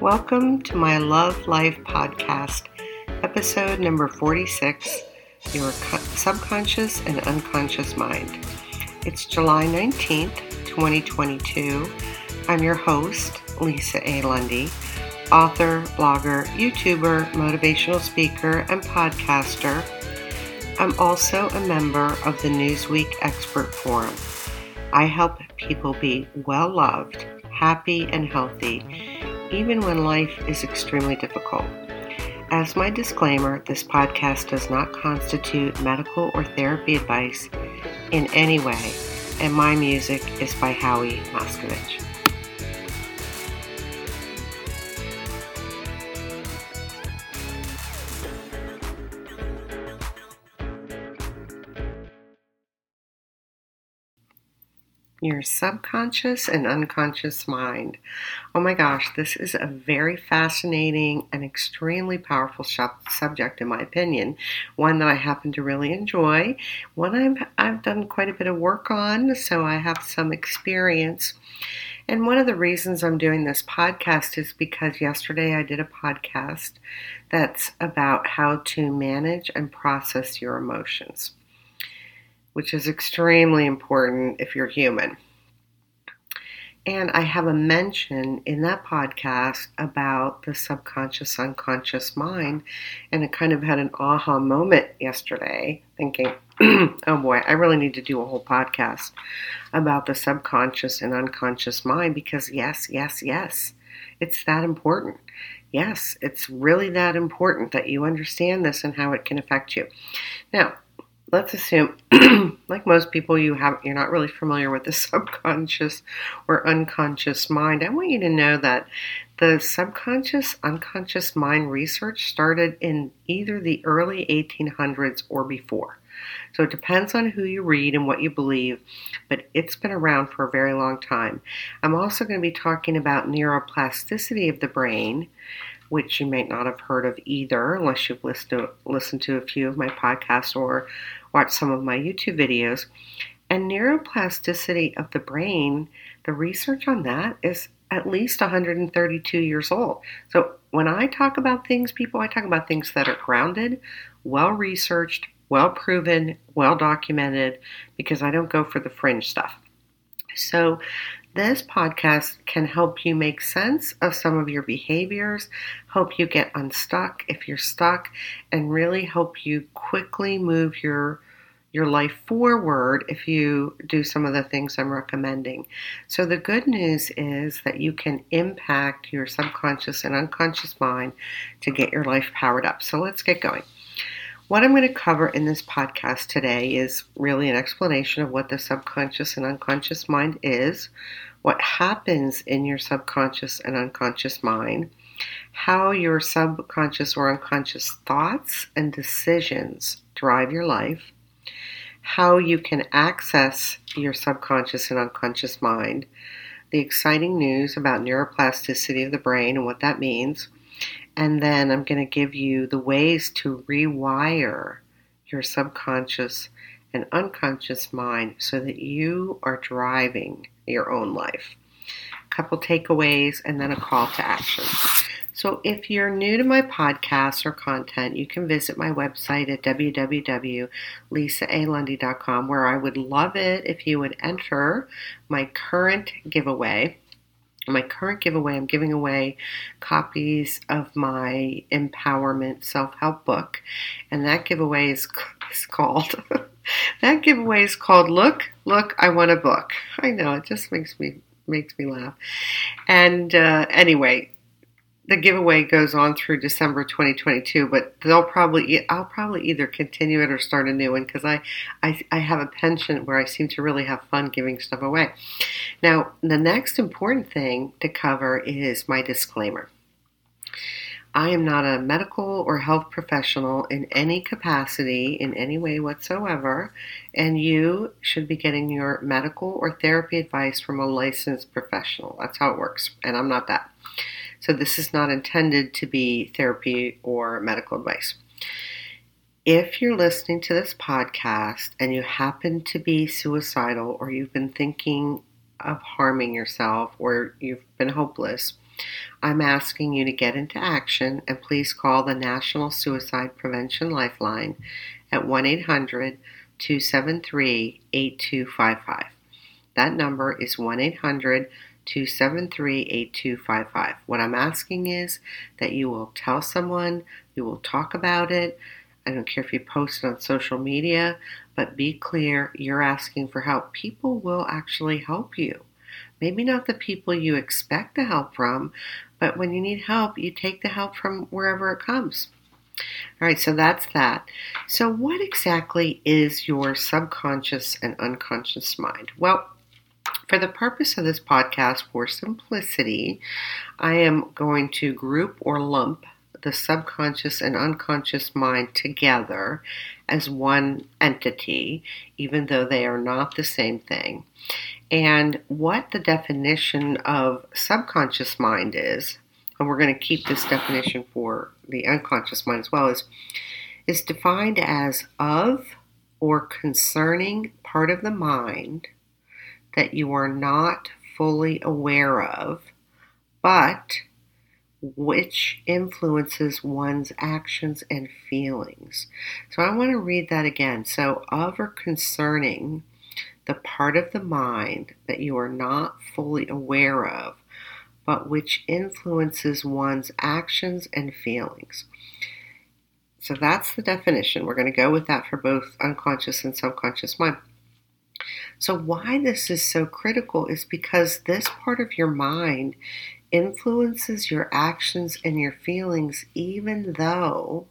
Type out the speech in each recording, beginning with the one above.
Welcome to my Love Life podcast, episode number 46 Your Subconscious and Unconscious Mind. It's July 19th, 2022. I'm your host, Lisa A. Lundy, author, blogger, YouTuber, motivational speaker, and podcaster. I'm also a member of the Newsweek Expert Forum. I help people be well loved, happy, and healthy, even when life is extremely difficult. As my disclaimer, this podcast does not constitute medical or therapy advice in any way, and my music is by Howie Moscovich. Your subconscious and unconscious mind. Oh my gosh, this is a very fascinating and extremely powerful subject, in my opinion. One that I happen to really enjoy. One I've, I've done quite a bit of work on, so I have some experience. And one of the reasons I'm doing this podcast is because yesterday I did a podcast that's about how to manage and process your emotions which is extremely important if you're human. And I have a mention in that podcast about the subconscious, unconscious mind. And I kind of had an aha moment yesterday thinking, oh boy, I really need to do a whole podcast about the subconscious and unconscious mind because, yes, yes, yes, it's that important. Yes, it's really that important that you understand this and how it can affect you. Now, let's assume like most people you have you're not really familiar with the subconscious or unconscious mind. I want you to know that the subconscious unconscious mind research started in either the early 1800s or before. So it depends on who you read and what you believe but it's been around for a very long time. I'm also going to be talking about neuroplasticity of the brain which you may not have heard of either unless you've listened to, listened to a few of my podcasts or watched some of my YouTube videos. And neuroplasticity of the brain, the research on that is at least 132 years old. So when I talk about things, people, I talk about things that are grounded, well researched, well proven, well documented, because I don't go for the fringe stuff. So this podcast can help you make sense of some of your behaviors, help you get unstuck if you're stuck, and really help you quickly move your your life forward if you do some of the things I'm recommending. So, the good news is that you can impact your subconscious and unconscious mind to get your life powered up. So, let's get going. What I'm going to cover in this podcast today is really an explanation of what the subconscious and unconscious mind is, what happens in your subconscious and unconscious mind, how your subconscious or unconscious thoughts and decisions drive your life, how you can access your subconscious and unconscious mind, the exciting news about neuroplasticity of the brain and what that means and then I'm going to give you the ways to rewire your subconscious and unconscious mind so that you are driving your own life. A couple takeaways and then a call to action. So, if you're new to my podcast or content, you can visit my website at www.lisaalundy.com, where I would love it if you would enter my current giveaway my current giveaway, I'm giving away copies of my empowerment self help book, and that giveaway is, is called. that giveaway is called "Look, Look, I Want a Book." I know it just makes me makes me laugh. And uh, anyway, the giveaway goes on through December 2022, but they'll probably I'll probably either continue it or start a new one because I, I I have a penchant where I seem to really have fun giving stuff away. Now, the next important thing to cover is my disclaimer. I am not a medical or health professional in any capacity, in any way whatsoever, and you should be getting your medical or therapy advice from a licensed professional. That's how it works, and I'm not that. So this is not intended to be therapy or medical advice. If you're listening to this podcast and you happen to be suicidal or you've been thinking of harming yourself or you've been hopeless, I'm asking you to get into action and please call the National Suicide Prevention Lifeline at 1 800 273 8255. That number is 1 800 273 8255. What I'm asking is that you will tell someone, you will talk about it. I don't care if you post it on social media, but be clear you're asking for help. People will actually help you. Maybe not the people you expect the help from, but when you need help, you take the help from wherever it comes. All right, so that's that. So, what exactly is your subconscious and unconscious mind? Well, for the purpose of this podcast, for simplicity, I am going to group or lump the subconscious and unconscious mind together as one entity, even though they are not the same thing. And what the definition of subconscious mind is, and we're going to keep this definition for the unconscious mind as well, is, is defined as of or concerning part of the mind that you are not fully aware of, but which influences one's actions and feelings. So I want to read that again. So, of or concerning the part of the mind that you are not fully aware of, but which influences one's actions and feelings. So that's the definition. We're going to go with that for both unconscious and subconscious mind. So, why this is so critical is because this part of your mind influences your actions and your feelings even though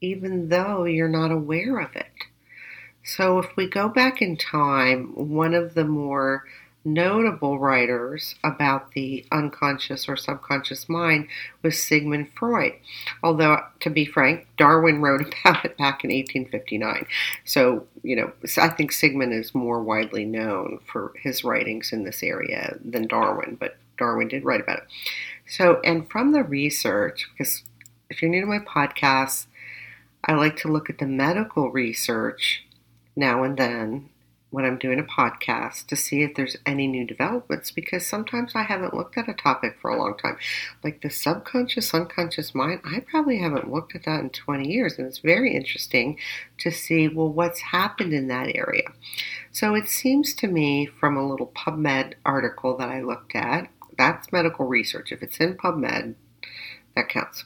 even though you're not aware of it. So if we go back in time, one of the more notable writers about the unconscious or subconscious mind was Sigmund Freud. Although, to be frank, Darwin wrote about it back in 1859. So, you know, I think Sigmund is more widely known for his writings in this area than Darwin, but Darwin did write about it. So, and from the research, because if you're new to my podcast, I like to look at the medical research now and then when I'm doing a podcast to see if there's any new developments because sometimes I haven't looked at a topic for a long time. Like the subconscious, unconscious mind, I probably haven't looked at that in 20 years, and it's very interesting to see well what's happened in that area. So it seems to me from a little PubMed article that I looked at, that's medical research. If it's in PubMed, that counts.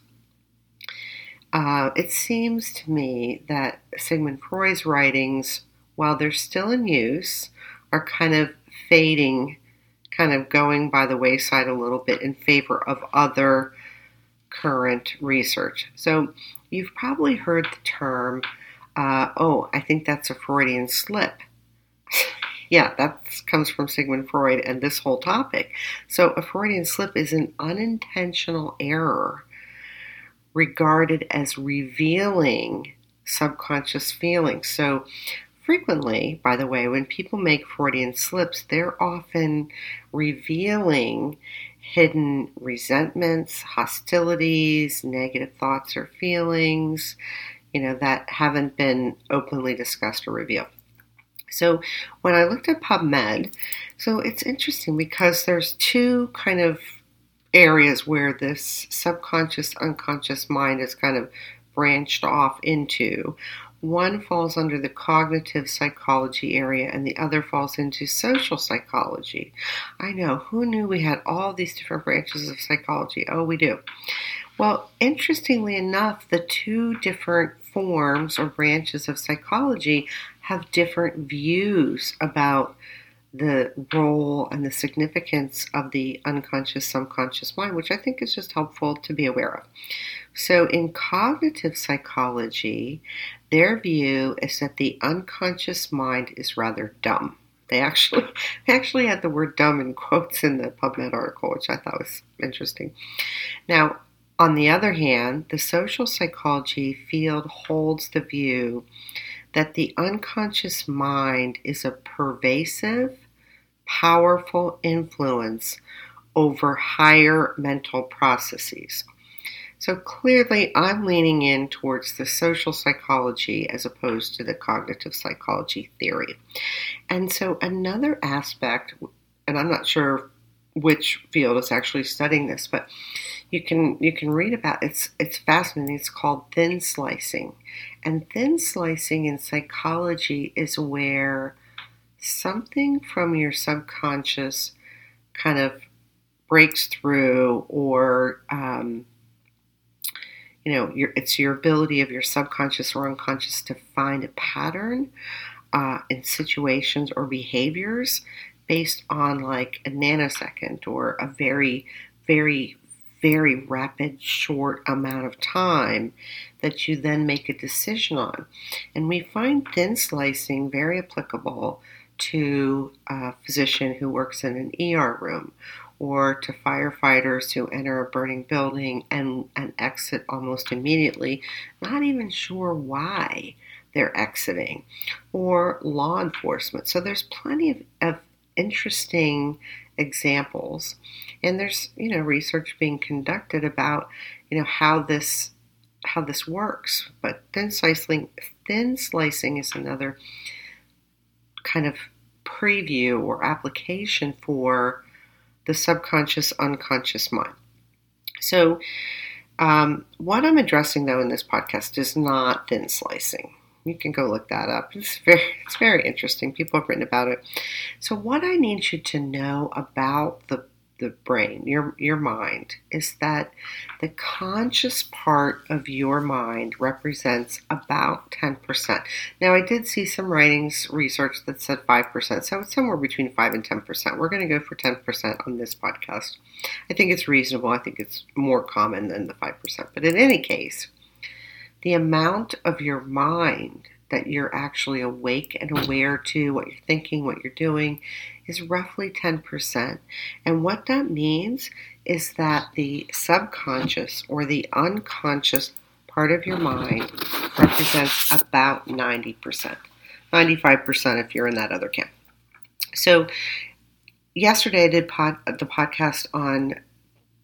Uh, it seems to me that Sigmund Freud's writings, while they're still in use, are kind of fading, kind of going by the wayside a little bit in favor of other current research. So you've probably heard the term, uh, oh, I think that's a Freudian slip. yeah, that comes from Sigmund Freud and this whole topic. So a Freudian slip is an unintentional error regarded as revealing subconscious feelings. So, frequently, by the way, when people make Freudian slips, they're often revealing hidden resentments, hostilities, negative thoughts or feelings, you know, that haven't been openly discussed or revealed. So when I looked at PubMed, so it's interesting because there's two kind of areas where this subconscious, unconscious mind is kind of branched off into. One falls under the cognitive psychology area, and the other falls into social psychology. I know, who knew we had all these different branches of psychology? Oh, we do. Well, interestingly enough, the two different forms or branches of psychology have different views about the role and the significance of the unconscious subconscious mind, which I think is just helpful to be aware of. So, in cognitive psychology, their view is that the unconscious mind is rather dumb. They actually they actually had the word dumb in quotes in the PubMed article, which I thought was interesting. Now, on the other hand, the social psychology field holds the view that the unconscious mind is a pervasive, powerful influence over higher mental processes. So clearly, I'm leaning in towards the social psychology as opposed to the cognitive psychology theory. And so, another aspect and I'm not sure which field is actually studying this, but you can you can read about it's it's fascinating. It's called thin slicing, and thin slicing in psychology is where something from your subconscious kind of breaks through, or um, you know, your, it's your ability of your subconscious or unconscious to find a pattern uh, in situations or behaviors based on like a nanosecond or a very, very, very rapid, short amount of time that you then make a decision on. And we find thin slicing very applicable to a physician who works in an ER room or to firefighters who enter a burning building and, and exit almost immediately, not even sure why they're exiting, or law enforcement. So there's plenty of, of interesting examples, and there's you know research being conducted about you know how this how this works. But thin slicing thin slicing is another kind of preview or application for the subconscious unconscious mind. So, um, what I'm addressing though in this podcast is not thin slicing. You can go look that up. It's very, it's very interesting. People have written about it. So, what I need you to know about the the brain, your your mind, is that the conscious part of your mind represents about 10%. Now I did see some writings research that said 5%, so it's somewhere between 5 and 10%. We're going to go for 10% on this podcast. I think it's reasonable. I think it's more common than the 5%. But in any case, the amount of your mind that you're actually awake and aware to what you're thinking, what you're doing, is roughly 10%. And what that means is that the subconscious or the unconscious part of your mind represents about 90%. 95% if you're in that other camp. So, yesterday I did pod, the podcast on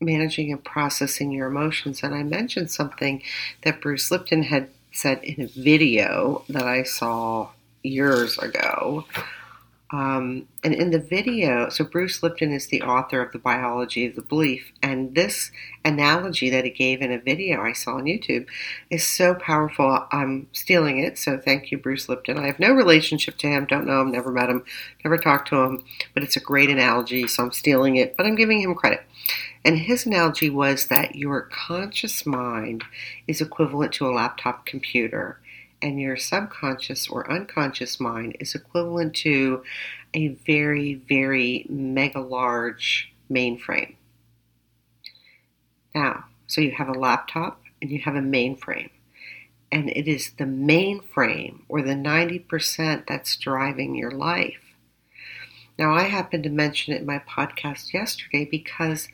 managing and processing your emotions, and I mentioned something that Bruce Lipton had said in a video that I saw years ago. Um, and in the video, so Bruce Lipton is the author of The Biology of the Belief, and this analogy that he gave in a video I saw on YouTube is so powerful. I'm stealing it, so thank you, Bruce Lipton. I have no relationship to him, don't know him, never met him, never talked to him, but it's a great analogy, so I'm stealing it, but I'm giving him credit. And his analogy was that your conscious mind is equivalent to a laptop computer, and your subconscious or unconscious mind is equivalent to a very, very mega large mainframe. Now, so you have a laptop and you have a mainframe, and it is the mainframe or the 90% that's driving your life. Now, I happened to mention it in my podcast yesterday because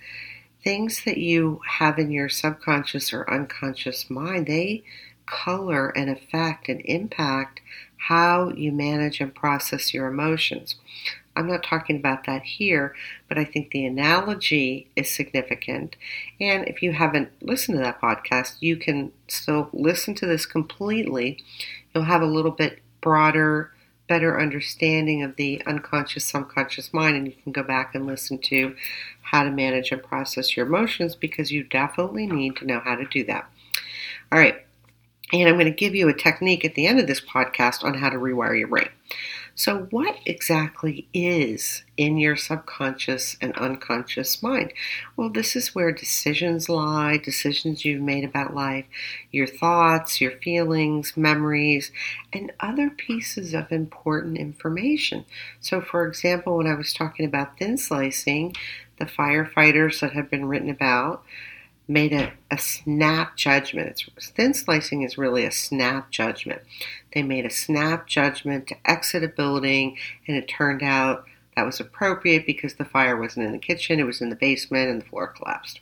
things that you have in your subconscious or unconscious mind, they color and affect and impact how you manage and process your emotions. I'm not talking about that here, but I think the analogy is significant. And if you haven't listened to that podcast, you can still listen to this completely. You'll have a little bit broader better understanding of the unconscious, subconscious mind, and you can go back and listen to how to manage and process your emotions because you definitely need to know how to do that. All right, and I'm going to give you a technique at the end of this podcast on how to rewire your brain. So, what exactly is in your subconscious and unconscious mind? Well, this is where decisions lie, decisions you've made about life, your thoughts, your feelings, memories, and other pieces of important information. So, for example, when I was talking about thin slicing, the firefighters that have been written about, made a, a snap judgment. It's, thin slicing is really a snap judgment. They made a snap judgment to exit a building, and it turned out that was appropriate because the fire wasn't in the kitchen, it was in the basement, and the floor collapsed.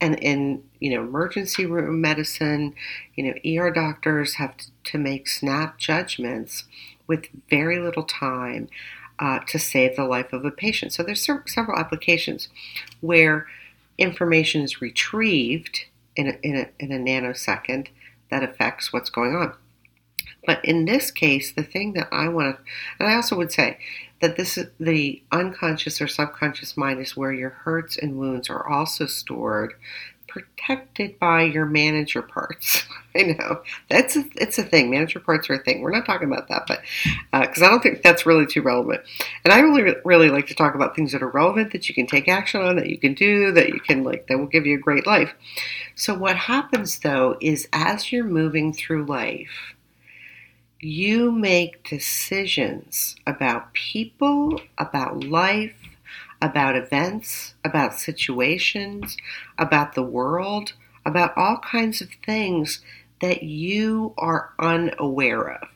And in you know emergency room medicine, you know ER doctors have to, make snap judgments with very little time uh, to save the life of a patient. So there's several applications where information is retrieved in a, in a, in a nanosecond that affects what's going on. But in this case, the thing that I want to, and I also would say, that this is the unconscious or subconscious mind is where your hurts and wounds are also stored protected by your manager parts. I know that's a, it's a thing. Manager parts are a thing. We're not talking about that, but because uh, I don't think that's really too relevant. And I really really like to talk about things that are relevant that you can take action on, that you can do, that you can like that will give you a great life. So what happens though is as you're moving through life, you make decisions about people, about life, about events, about situations, about the world, about all kinds of things that you are unaware of.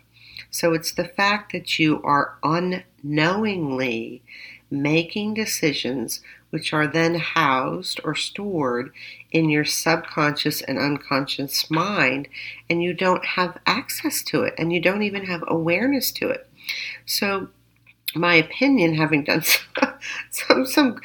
So it's the fact that you are unknowingly making decisions which are then housed or stored in your subconscious and unconscious mind, and you don't have access to it and you don't even have awareness to it. So my opinion, having done some, some,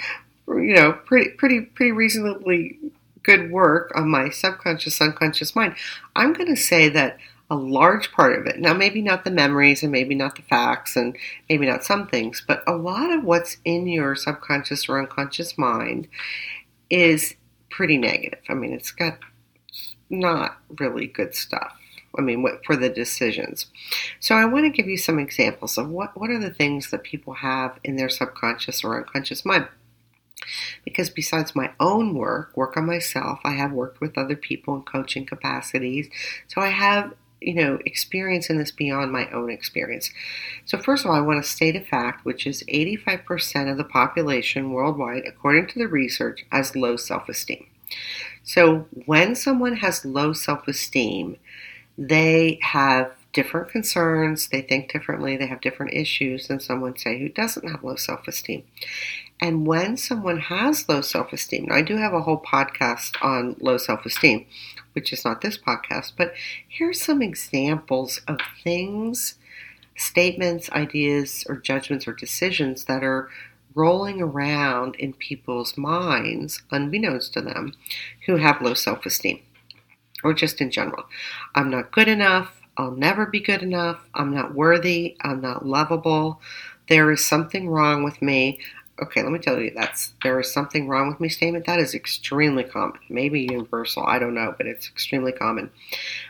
you know, pretty, pretty, pretty reasonably good work on my subconscious, unconscious mind, I'm going to say that a large part of it, now maybe not the memories and maybe not the facts and maybe not some things, but a lot of what's in your subconscious or unconscious mind is pretty negative. I mean, it's got not really good stuff. I mean, for the decisions. So I want to give you some examples of what, what are the things that people have in their subconscious or unconscious mind. Because besides my own work, work on myself, I have worked with other people in coaching capacities. So I have, you know, experience in this beyond my own experience. So first of all, I want to state a fact, which is 85% of the population worldwide, according to the research, has low self-esteem. So when someone has low self-esteem, they have different concerns, they think differently, they have different issues than someone, say, who doesn't have low self esteem. And when someone has low self esteem, now I do have a whole podcast on low self esteem, which is not this podcast, but here's some examples of things, statements, ideas, or judgments or decisions that are rolling around in people's minds, unbeknownst to them, who have low self esteem or just in general. I'm not good enough. I'll never be good enough. I'm not worthy. I'm not lovable. There is something wrong with me. Okay, let me tell you that's there is something wrong with me statement. That is extremely common. Maybe universal, I don't know, but it's extremely common.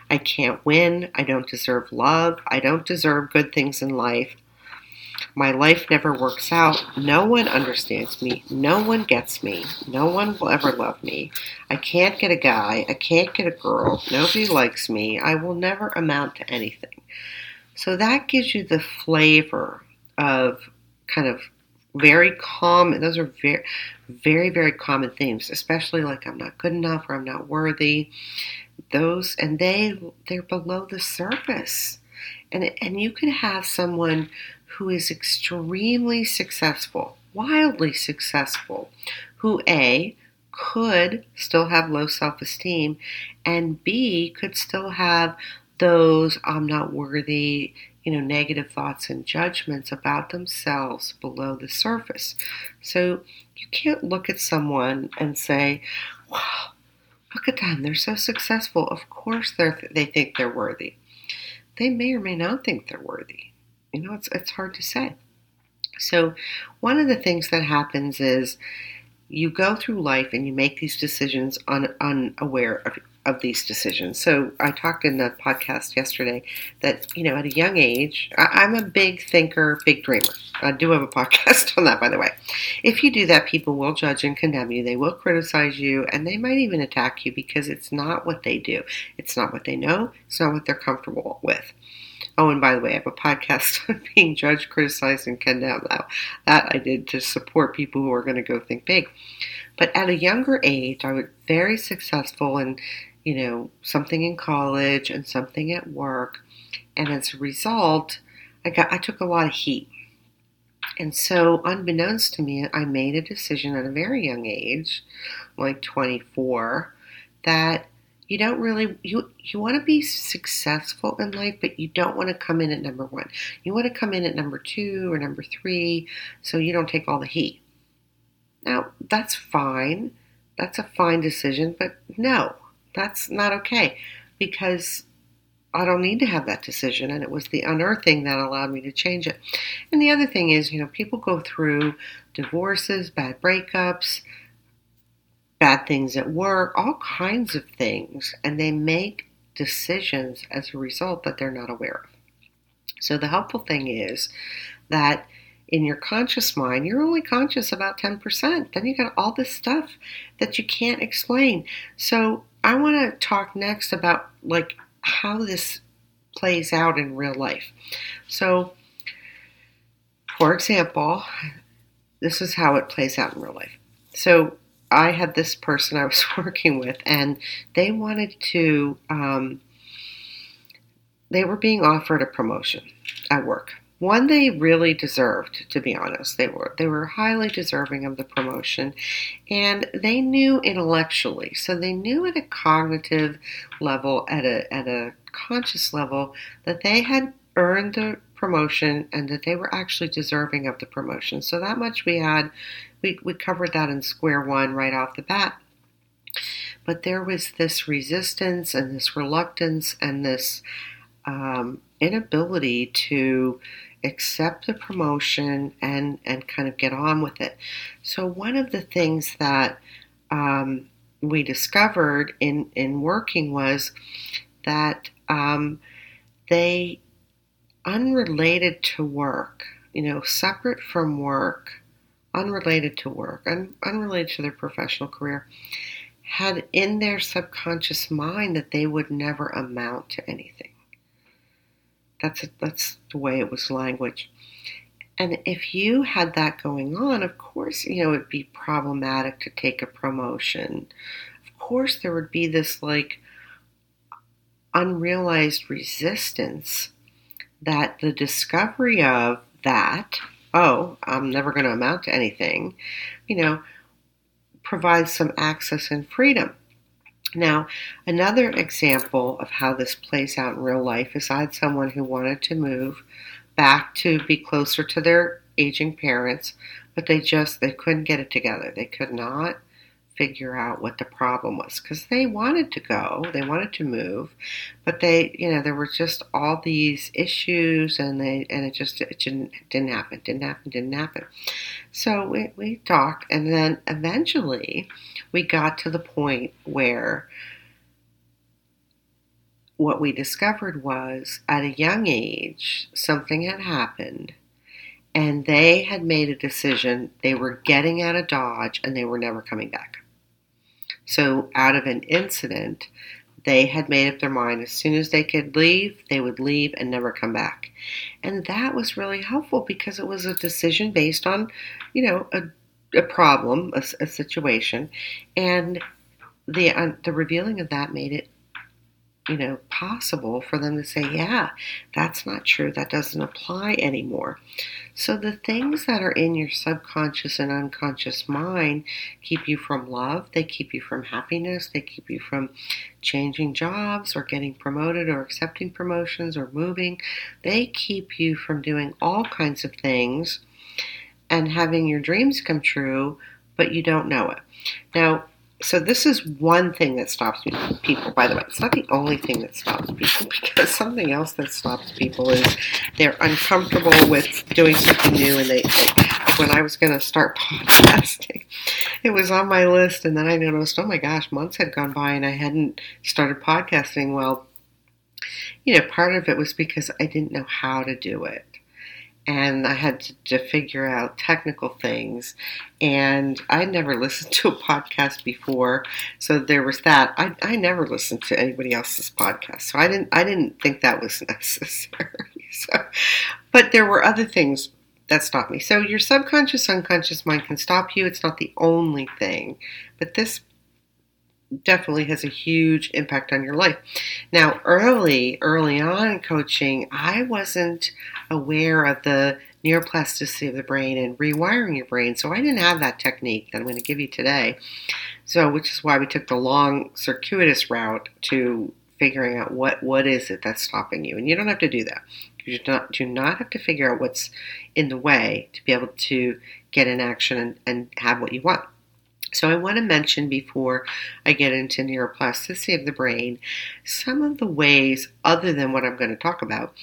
I can't win. I don't deserve love. I don't deserve good things in life. My life never works out. No one understands me. No one gets me. No one will ever love me. I can't get a guy. I can't get a girl. Nobody likes me. I will never amount to anything. So that gives you the flavor of kind of very common. Those are very, very, very common themes, especially like I'm not good enough or I'm not worthy. Those and they they're below the surface, and and you could have someone who is extremely successful, wildly successful, who A, could still have low self esteem, and B, could still have those I'm not worthy, you know, negative thoughts and judgments about themselves below the surface. So you can't look at someone and say, wow, look at them, they're so successful. Of course they're they think they're worthy. They may or may not think they're worthy. You know, it's, it's hard to say. So, one of the things that happens is you go through life and you make these decisions un, unaware of, of these decisions. So, I talked in the podcast yesterday that, you know, at a young age, I, I'm a big thinker, big dreamer. I do have a podcast on that, by the way. If you do that, people will judge and condemn you. They will criticize you, and they might even attack you because it's not what they do. It's not what they know. It's not what they're comfortable with. Oh, and by the way, I have a podcast on being judged, criticized, and condemned. Now, that I did to support people who are going to go think big. But at a younger age, I was very successful in, you know, something in college and something at work. And as a result, I got I took a lot of heat. And so, unbeknownst to me, I made a decision at a very young age, like 24, that you don't really you you want to be successful in life but you don't want to come in at number one you want to come in at number two or number three so you don't take all the heat now that's fine that's a fine decision but no that's not okay because I don't need to have that decision. And it was the unearthing that allowed me to change it. And the other thing is, you know, people go through divorces, bad breakups, bad things at work, all kinds of things, and they make decisions as a result that they're not aware of. So the helpful thing is that in your conscious mind, you're only conscious about 10%. Then you got all this stuff that you can't explain. So I want to talk next about like how this plays out in real life. So for example, this is how it plays out in real life. So I had this person I was working with, and they wanted to, um, they were being offered a promotion at work. One they really deserved, to be honest. They were they were highly deserving of the promotion, and they knew intellectually. So they knew at a cognitive level, at a at a conscious level, that they had earned the promotion and that they were actually deserving of the promotion. So that much we had, we, we covered that in square one right off the bat. But there was this resistance and this reluctance and this um, inability to accept the promotion and, and kind of get on with it. So, one of the things that um, we discovered in, in working was that um, they unrelated to work, you know, separate from work, unrelated to work, un- unrelated to their professional career, had in their subconscious mind that they would never amount to anything. That's a, that's the way it was language. And if you had that going on, of course, you know, it'd be problematic to take a promotion. Of course, there would be this like unrealized resistance that the discovery of that, oh, I'm never going to amount to anything, you know, provides some access and freedom. Now, another example of how this plays out in real life is I had someone who wanted to move back to be closer to their aging parents, but they just they couldn't get it together. They could not figure out what the problem was because they wanted to go, they wanted to move, but they, you know, there were just all these issues, and they, and it just it didn't didn't happen, didn't happen, didn't happen. So we we talked, and then eventually we got to the point where what we discovered was at a young age something had happened and they had made a decision they were getting out of dodge and they were never coming back so, out of an incident, they had made up their mind as soon as they could leave, they would leave and never come back. And that was really helpful because it was a decision based on, you know, a, a problem, a, a situation. And the, uh, the revealing of that made it you know, possible for them to say, yeah, that's not true. That doesn't apply anymore. So the things that are in your subconscious and unconscious mind keep you from love. They keep you from happiness. They keep you from changing jobs or getting promoted or accepting promotions or moving. They keep you from doing all kinds of things and having your dreams come true, but you don't know it. Now, so this is one thing that stops people. By the way, it's not the only thing that stops people because something else that stops people is they're uncomfortable with doing something new. And they, they when I was going to start podcasting, it was on my list, and then I noticed, oh my gosh, months had gone by and I hadn't started podcasting. Well, you know, part of it was because I didn't know how to do it and I had to, to, figure out technical things. And I never listened to a podcast before, so there was that. I, I never listened to anybody else's podcast, so I didn't I didn't think that was necessary. So, but there were other things that stopped me. So your subconscious, unconscious mind can stop you. It's not the only thing, but this definitely has a huge impact on your life. Now, early, early on in coaching, I wasn't aware of the neuroplasticity of the brain and rewiring your brain, so I didn't have that technique that I'm going to give you today. So, which is why we took the long, circuitous route to figuring out what what is it that's stopping you, and you don't have to do that. You do not do not have to figure out what's in the way to be able to get in action and, and have what you want. So, I want to mention before I get into neuroplasticity of the brain some of the ways, other than what I'm going to talk about,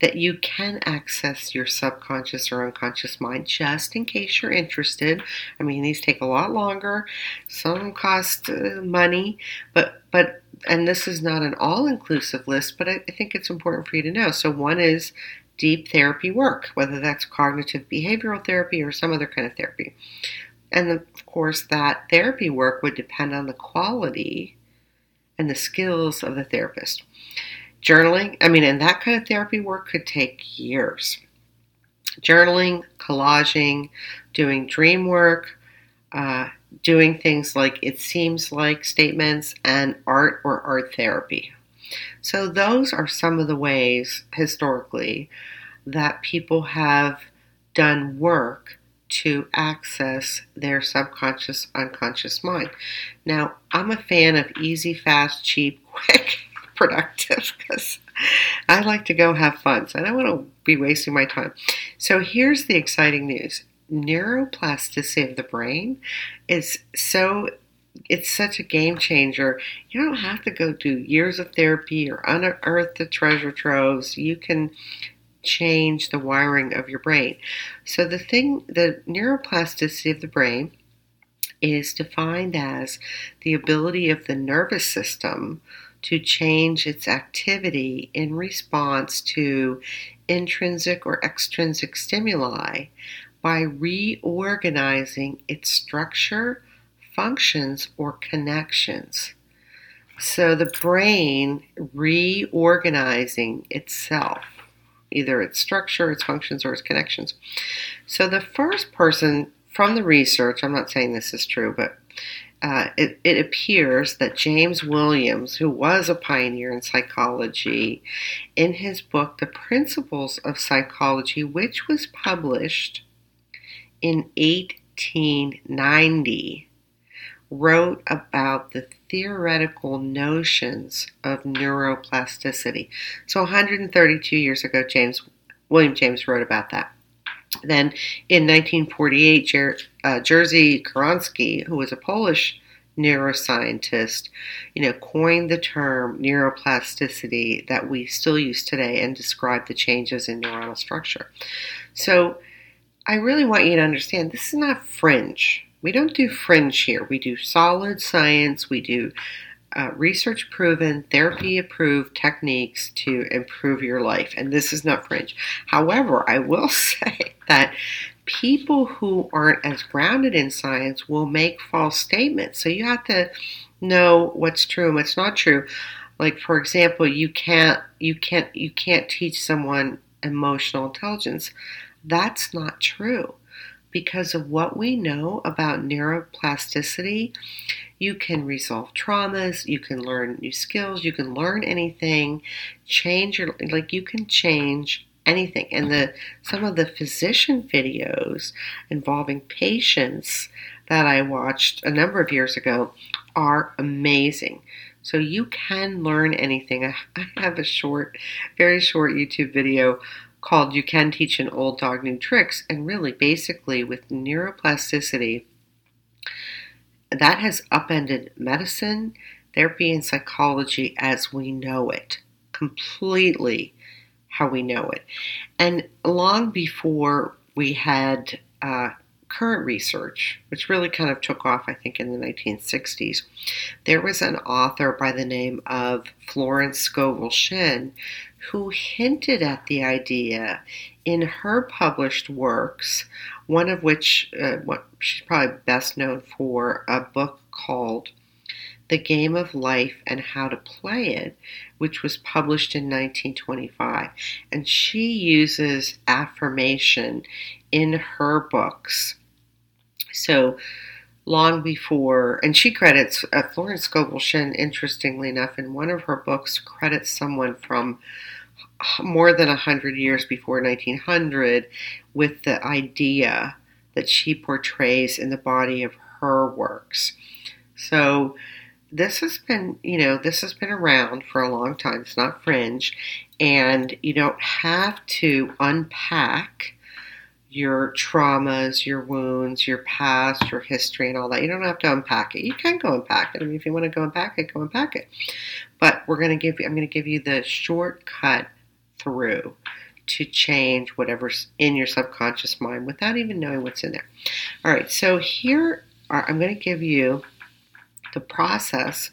that you can access your subconscious or unconscious mind just in case you're interested. I mean, these take a lot longer. Some cost uh, money, but but and this is not an all-inclusive list, but I, I think it's important for you to know. So one is deep therapy work, whether that's cognitive behavioral therapy or some other kind of therapy. And of course, that therapy work would depend on the quality and the skills of the therapist. Journaling, I mean, and that kind of therapy work could take years. Journaling, collaging, doing dream work, uh, doing things like it seems like statements and art or art therapy. So, those are some of the ways historically that people have done work to access their subconscious, unconscious mind. Now, I'm a fan of easy, fast, cheap, quick, productive because I like to go have fun. So I don't want to be wasting my time. So here's the exciting news neuroplasticity of the brain is so it's such a game changer. You don't have to go do years of therapy or unearth the treasure troves. You can change the wiring of your brain. So, the thing, the neuroplasticity of the brain is defined as the ability of the nervous system to change its activity in response to intrinsic or extrinsic stimuli by reorganizing its structure, functions, or connections. So the brain reorganizing itself either its structure, its functions, or its connections. So the first person from the research, I'm not saying this is true, but uh, it, it, appears that James Williams, who was a pioneer in psychology, in his book, The Principles of Psychology, which was published in 1890, wrote about the theoretical notions of neuroplasticity. So 132 years ago, James William James wrote about that. Then in 1948, Jer- uh, Jerzy Konorski, who was a Polish neuroscientist, you know, coined the term neuroplasticity that we still use today and describe the changes in neuronal structure. So I really want you to understand this is not fringe we don't do fringe here. We do solid science. We do uh, research proven, therapy approved techniques to improve your life. And this is not fringe. However, I will say that people who aren't as grounded in science will make false statements. So you have to know what's true and what's not true. Like for example, you can't you can't you can't teach someone emotional intelligence. That's not true because of what we know about neuroplasticity. You can resolve traumas, you can learn new skills, you can learn anything, change your like you can change anything. And the some of the physician videos involving patients that I watched a number of years ago are amazing. So you can learn anything. I have a short, very short YouTube video called You Can Teach an Old Dog New Tricks. And really, basically, with neuroplasticity, that has upended medicine, therapy, and psychology as we know it completely how we know it. And long before we had uh, current research, which really kind of took off, I think, in the 1960s, there was an author by the name of Florence Scovel Shinn who hinted at the idea in her published works, one of which uh, what she's probably best known for a book called The Game of Life and How to Play It, which was published in 1925. And she uses affirmation in her books. So, long before, and she credits uh, Florence Scovel interestingly enough, in one of her books, credits someone from more than 100 years before 1900 with the idea that she portrays in the body of her works. So, this has been, you know, this has been around for a long time. It's not fringe, and you don't have to unpack your traumas, your wounds, your past, your history, and all that. You don't have to unpack it. You can go unpack it. I mean, if you want to go unpack it, go unpack it. But we're going to give you, I'm going to give you the shortcut through to change whatever's in your subconscious mind without even knowing what's in there. All right, so here are, I'm going to give you the process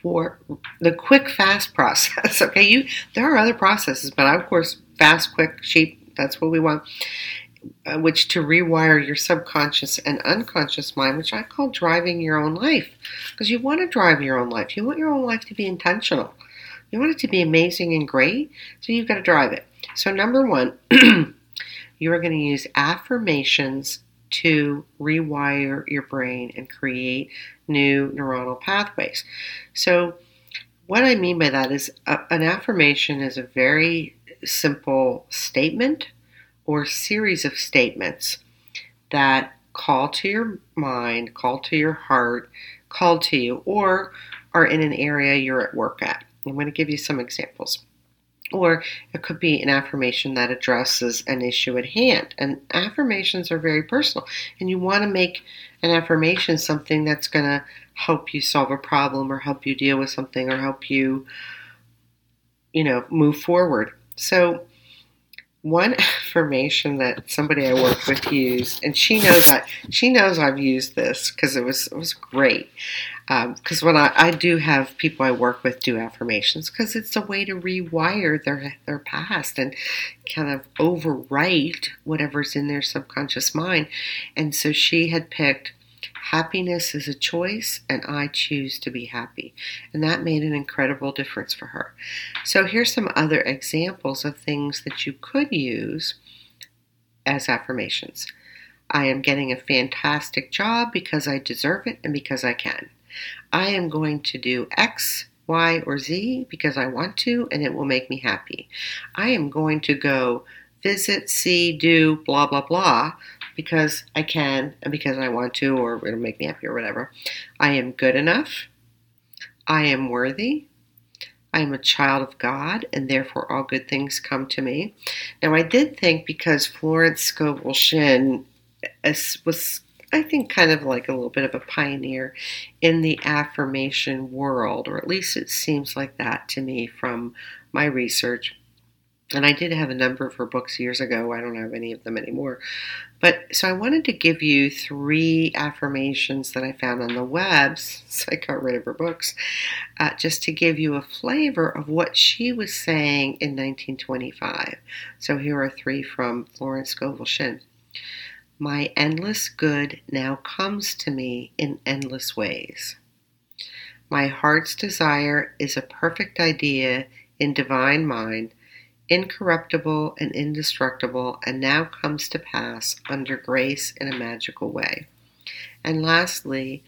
for the quick fast process. okay, you there are other processes, but of course, fast, quick, cheap. That's what we want. Uh, which to rewire your subconscious and unconscious mind, which I call driving your own life, because you want to drive your own life. You want your own life to be intentional. You want it to be amazing and great, so you've got to drive it. So number one, you are going to use affirmations to rewire your brain and create new neuronal pathways. So, what I mean by that is a, an affirmation is a very simple statement or series of statements that call to your mind, call to your heart, call to you, or are in an area you're at work at. I'm going to give you some examples. Or it could be an affirmation that addresses an issue at hand. And affirmations are very personal. And you want to make an affirmation something that's going to help you solve a problem or help you deal with something or help you, you know, move forward. So one affirmation that somebody I work with used, and she knows that she knows I've used this because it was it was great. Because um, when I, I do have people I work with do affirmations because it's a way to rewire their their past and kind of overwrite whatever's in their subconscious mind. And so she had picked Happiness is a choice, and I choose to be happy. And that made an incredible difference for her. So, here's some other examples of things that you could use as affirmations I am getting a fantastic job because I deserve it and because I can. I am going to do X, Y, or Z because I want to and it will make me happy. I am going to go visit, see, do, blah, blah, blah because I can and because I want to, or it'll make me happy or whatever. I am good enough. I am worthy. I am a child of God, and therefore all good things come to me. Now, I did think because Florence Scovel Shinn was, I think, kind of like a little bit of a pioneer in the affirmation world, or at least it seems like that to me from my research. And I did have a number of her books years ago. I don't have any of them anymore. But so I wanted to give you three affirmations that I found on the web, so I got rid of her books, uh, just to give you a flavor of what she was saying in 1925. So here are three from Florence Scovel Shinn. My endless good now comes to me in endless ways. My heart's desire is a perfect idea in divine mind incorruptible and indestructible, and now comes to pass under grace in a magical way. And lastly,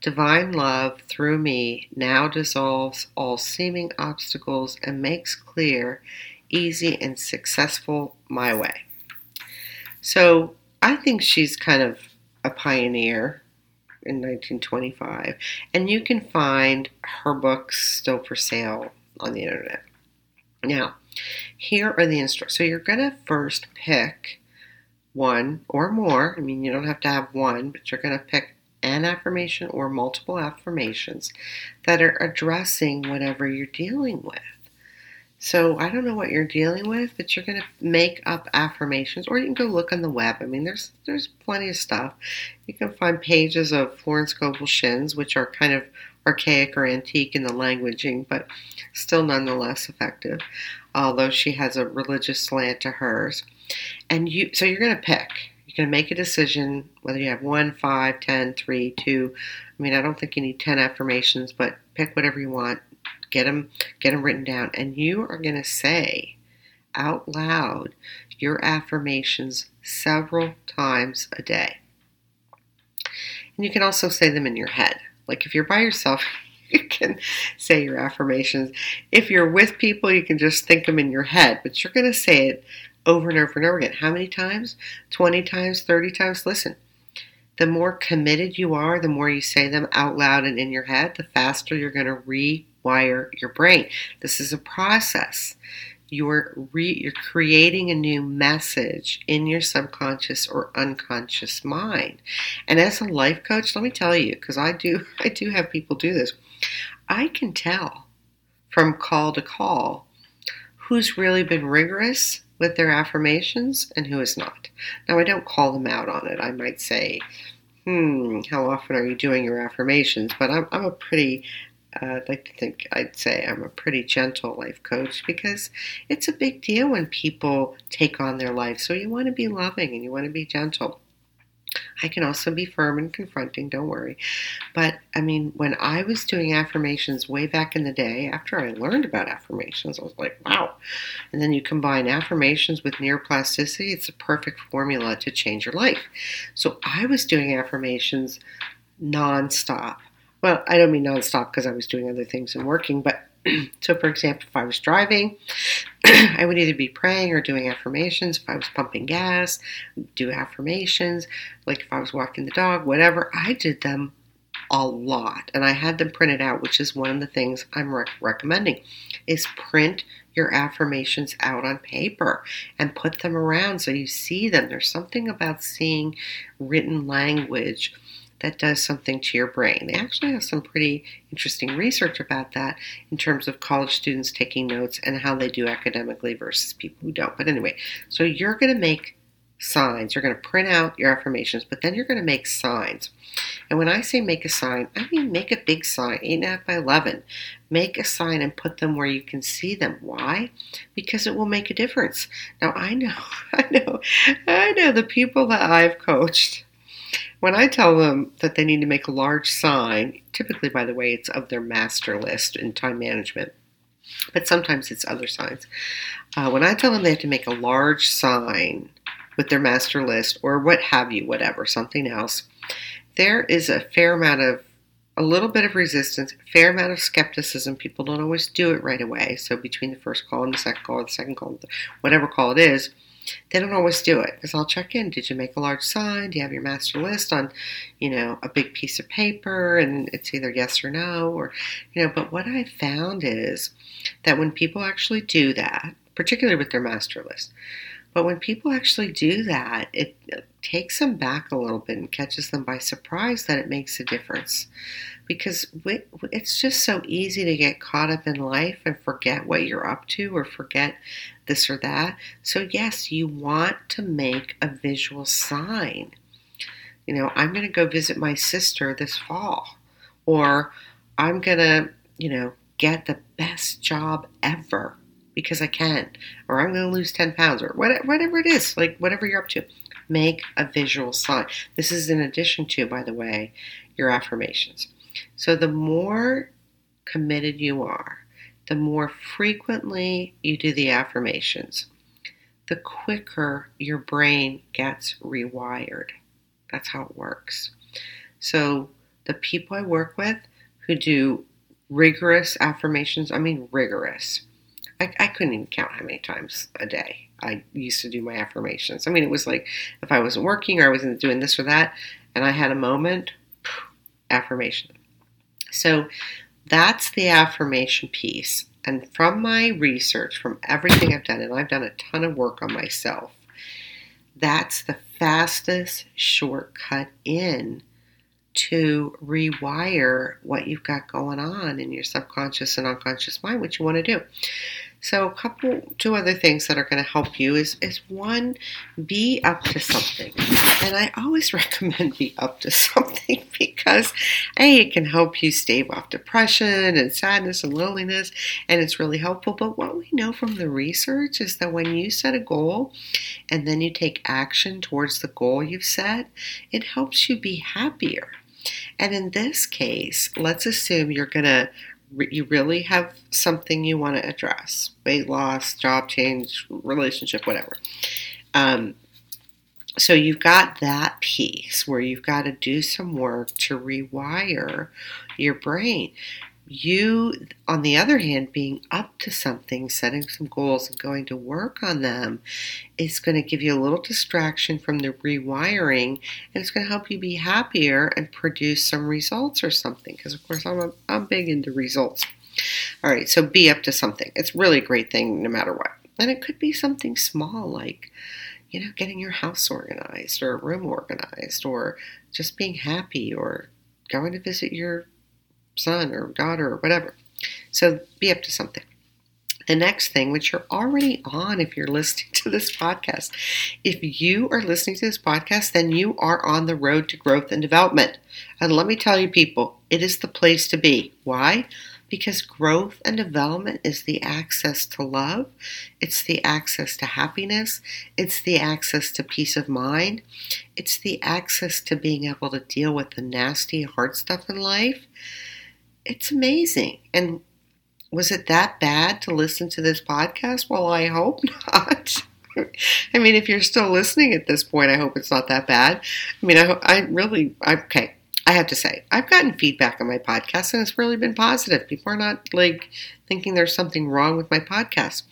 divine love through me now dissolves all seeming obstacles and makes clear, easy, and successful my way. So I think she's kind of a pioneer in 1925, and you can find her books still for sale on the internet. Now, here are the instructions. So you're going to first pick one or more. I mean, you don't have to have one, but you're going to pick an affirmation or multiple affirmations that are addressing whatever you're dealing with. So I don't know what you're dealing with, but you're going to make up affirmations, or you can go look on the web. I mean, there's there's plenty of stuff. You can find pages of Florence Scovel Shinn's, which are kind of archaic or antique in the languaging, but still nonetheless effective, although she has a religious slant to hers. And you, so you're going to pick. You're to make a decision whether you have one, five, ten, three, two. I mean, I don't think you need ten affirmations, but pick whatever you want. Get them, get them written down, and you are going to say out loud your affirmations several times a day. And you can also say them in your head. Like if you're by yourself, you can say your affirmations. If you're with people, you can just think them in your head, but you're going to say it over and over and over again. How many times? 20 times, 30 times? Listen, the more committed you are, the more you say them out loud and in your head, the faster you're going to rewire your brain. This is a process. you're re, you're creating a new message in your subconscious or unconscious mind. And as a life coach, let me tell you, because I do I do have people do this, I can tell from call to call who's really been rigorous with their affirmations and who is not. Now I don't call them out on it. I might say, hmm, how often are you doing your affirmations? But I'm, I'm a pretty uh, I'd like to think I'd say I'm a pretty gentle life coach because it's a big deal when people take on their life. So you want to be loving and you want to be gentle. I can also be firm and confronting, don't worry. But I mean, when I was doing affirmations way back in the day, after I learned about affirmations, I was like, wow. And then you combine affirmations with neuroplasticity, it's a perfect formula to change your life. So I was doing affirmations nonstop well, I don't mean nonstop because I was doing other things and working, but so for example, if I was driving, I would either be praying or doing affirmations. If I was pumping gas, do affirmations. Like if I was walking the dog, whatever, I did them a lot and i had them printed out which is one of the things i'm rec- recommending is print your affirmations out on paper and put them around so you see them there's something about seeing written language that does something to your brain. They actually have some pretty interesting research about that in terms of college students taking notes and how they do academically versus people who don't. But anyway, so you're going to make signs. You're going to print out your affirmations, but then you're going to make signs. And when I say make a sign, I mean make a big sign, 8.5 by 11. Make a sign and put them where you can see them. Why? Because it will make a difference. Now, I know, I know, I know the people that I've coached when I tell them that they need to make a large sign, typically, by the way, it's of their master list in time management, but sometimes it's other signs. Uh, when I tell them they have to make a large sign with their master list or what have you, whatever, something else, there is a fair amount of a little bit of resistance, fair amount of skepticism. People don't always do it right away. So between the first call and the second call, or the second call, whatever call it is, they don't always do it because I'll check in. Did you make a large sign? Do you have your master list on, you know, a big piece of paper? And it's either yes or no, or, you know, but what I found is that when people actually do that, particularly with their master list, but when people actually do that, it takes them back a little bit and catches them by surprise that it makes a difference because it's just so easy to get caught up in life and forget what you're up to or forget this or that. So, yes, you want to make a visual sign. You know, I'm going to go visit my sister this fall, or I'm going to, you know, get the best job ever because I can, or I'm going to lose 10 pounds, or whatever it is, like whatever you're up to. Make a visual sign. This is in addition to, by the way, your affirmations. So the more committed you are, the more frequently you do the affirmations, the quicker your brain gets rewired. That's how it works. So the people I work with who do rigorous affirmations, I mean rigorous. I, I couldn't even count how many times a day I used to do my affirmations. I mean, it was like if I wasn't working or I wasn't doing this or that, and I had a moment, affirmation. So that's the affirmation piece. And from my research, from everything I've done, and I've done a ton of work on myself, that's the fastest shortcut in to rewire what you've got going on in your subconscious and unconscious mind, what you want to do. So, a couple, two other things that are going to help you is is one, be up to something, and I always recommend be up to something because a it can help you stave off depression and sadness and loneliness, and it's really helpful. But what we know from the research is that when you set a goal and then you take action towards the goal you've set, it helps you be happier. And in this case, let's assume you're going to you really have something you want to address weight loss, job change, relationship, whatever. Um, so you've got that piece where you've got to do some work to rewire your brain. You, on the other hand, being up to something, setting some goals and going to work on them is going to give you a little distraction from the rewiring and it's going to help you be happier and produce some results or something. Because, of course, I'm, a, I'm big into results. All right, so be up to something. It's really a great thing no matter what. And it could be something small like, you know, getting your house organized or room organized or just being happy or going to visit your son or daughter or whatever. So be up to something. The next thing, which you're already on if you're listening to this podcast, if you are listening to this podcast, then you are on the road to growth and development. And let me tell you, people, it is the place to be. Why? Because growth and development is the access to love, it's the access to happiness, it's the access to peace of mind, it's the access to being able to deal with the nasty, hard stuff in life. It's amazing. And was it that bad to listen to this podcast? Well, I hope not. I mean, if you're still listening at this point, I hope it's not that bad. I mean, I, I really, I, okay, I have to say, I've gotten feedback on my podcast and it's really been positive. People are not like thinking there's something wrong with my podcast.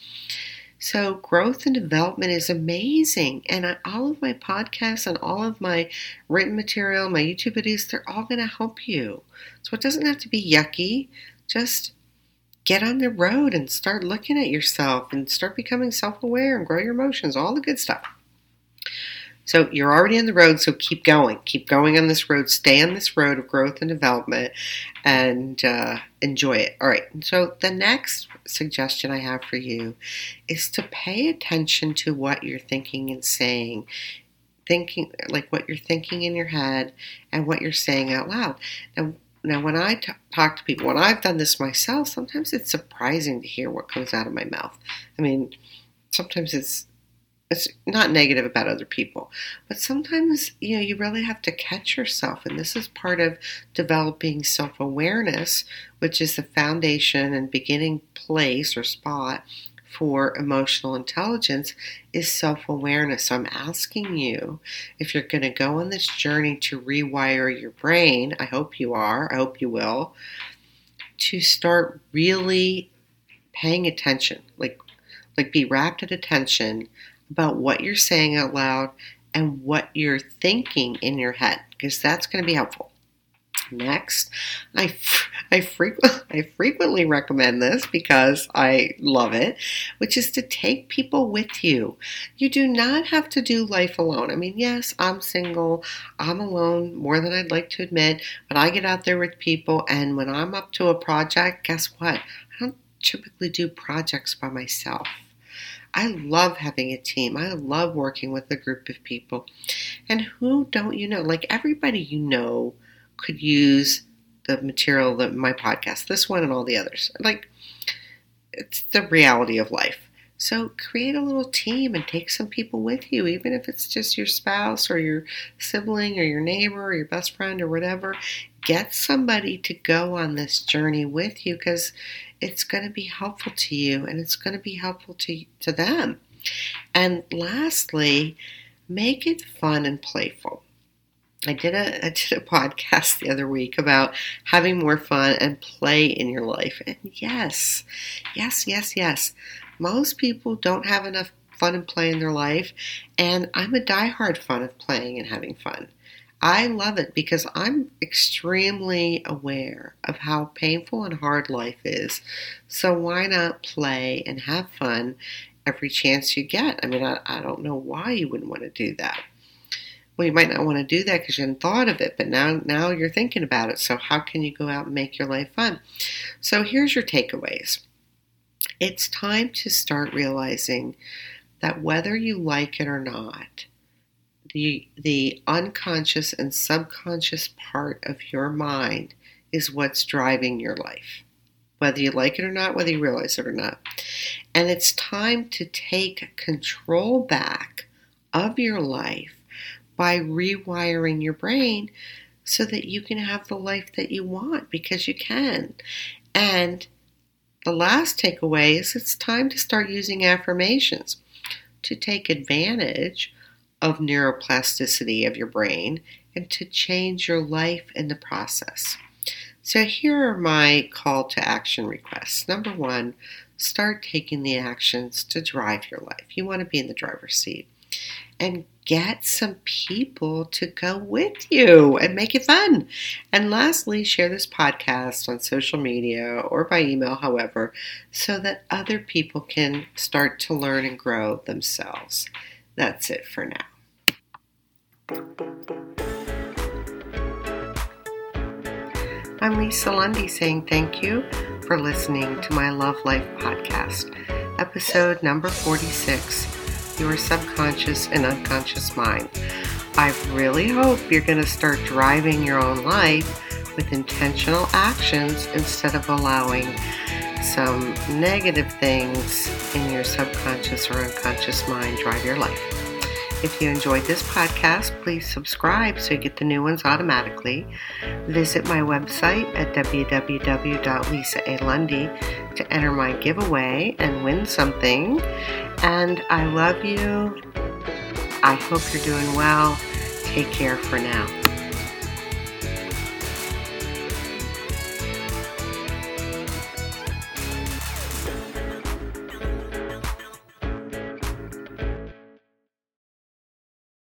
So, growth and development is amazing. And I, all of my podcasts and all of my written material, my YouTube videos, they're all going to help you. So, it doesn't have to be yucky. Just get on the road and start looking at yourself and start becoming self aware and grow your emotions, all the good stuff. So you're already on the road, so keep going. Keep going on this road. Stay on this road of growth and development and uh, enjoy it. All right. So the next suggestion I have for you is to pay attention to what you're thinking and saying. Thinking like what you're thinking in your head and what you're saying out loud. Now, now, when I t- talk to people, when I've done this myself, sometimes it's surprising to hear what comes out of my mouth. I mean, sometimes it's it's not negative about other people, but sometimes you know you really have to catch yourself, and this is part of developing self awareness, which is the foundation and beginning place or spot for emotional intelligence is self awareness. So I'm asking you if you're going to go on this journey to rewire your brain, I hope you are, I hope you will, to start really paying attention, like like be rapt at attention about what you're saying out loud and what you're thinking in your head because that's going to be helpful. Next, I, I, frequent, I frequently recommend this because I love it, which is to take people with you. You do not have to do life alone. I mean, yes, I'm single, I'm alone more than I'd like to admit, but I get out there with people, and when I'm up to a project, guess what? I don't typically do projects by myself. I love having a team. I love working with a group of people. And who don't you know? Like everybody you know could use the material that my podcast, this one and all the others. Like it's the reality of life. So create a little team and take some people with you, even if it's just your spouse or your sibling or your neighbor or your best friend or whatever. Get somebody to go on this journey with you because it's going to be helpful to you and it's going to be helpful to, to them. And lastly, make it fun and playful. I did a I did a podcast the other week about having more fun and play in your life. And yes, yes, yes, yes. Most people don't have enough fun and play in their life, and I'm a diehard fan of playing and having fun. I love it because I'm extremely aware of how painful and hard life is. So why not play and have fun every chance you get? I mean, I, I don't know why you wouldn't want to do that well, you might not want to do that because you hadn't thought of it, but now now you're thinking about it. So how can you go out and make your life fun? So here's your takeaways. It's time to start realizing that whether you like it or not, the the unconscious and subconscious part of your mind is what's driving your life. Whether you like it or not, whether you realize it or not. And it's time to take control back of your life by rewiring your brain so that you can have the life that you want because you can. And the last takeaway is it's time to start using affirmations to take advantage of neuroplasticity of your brain and to change your life in the process. So, here are my call to action requests. Number one, start taking the actions to drive your life. You want to be in the driver's seat. and get some people to go with you and make it fun. And lastly, share this podcast on social media or by email, however, so that other people can start to learn and grow themselves. That's it for now. I'm Lisa Lundy saying thank you for listening to my Love Life podcast, episode number 46 your subconscious and unconscious mind. I really hope you're going to start driving your own life with intentional actions instead of allowing some negative things in your subconscious or unconscious mind drive your life. If you enjoyed this podcast, please subscribe so you get the new ones automatically. Visit my website at www.lisaalundy to enter my giveaway and win something. And I love you. I hope you're doing well. Take care for now.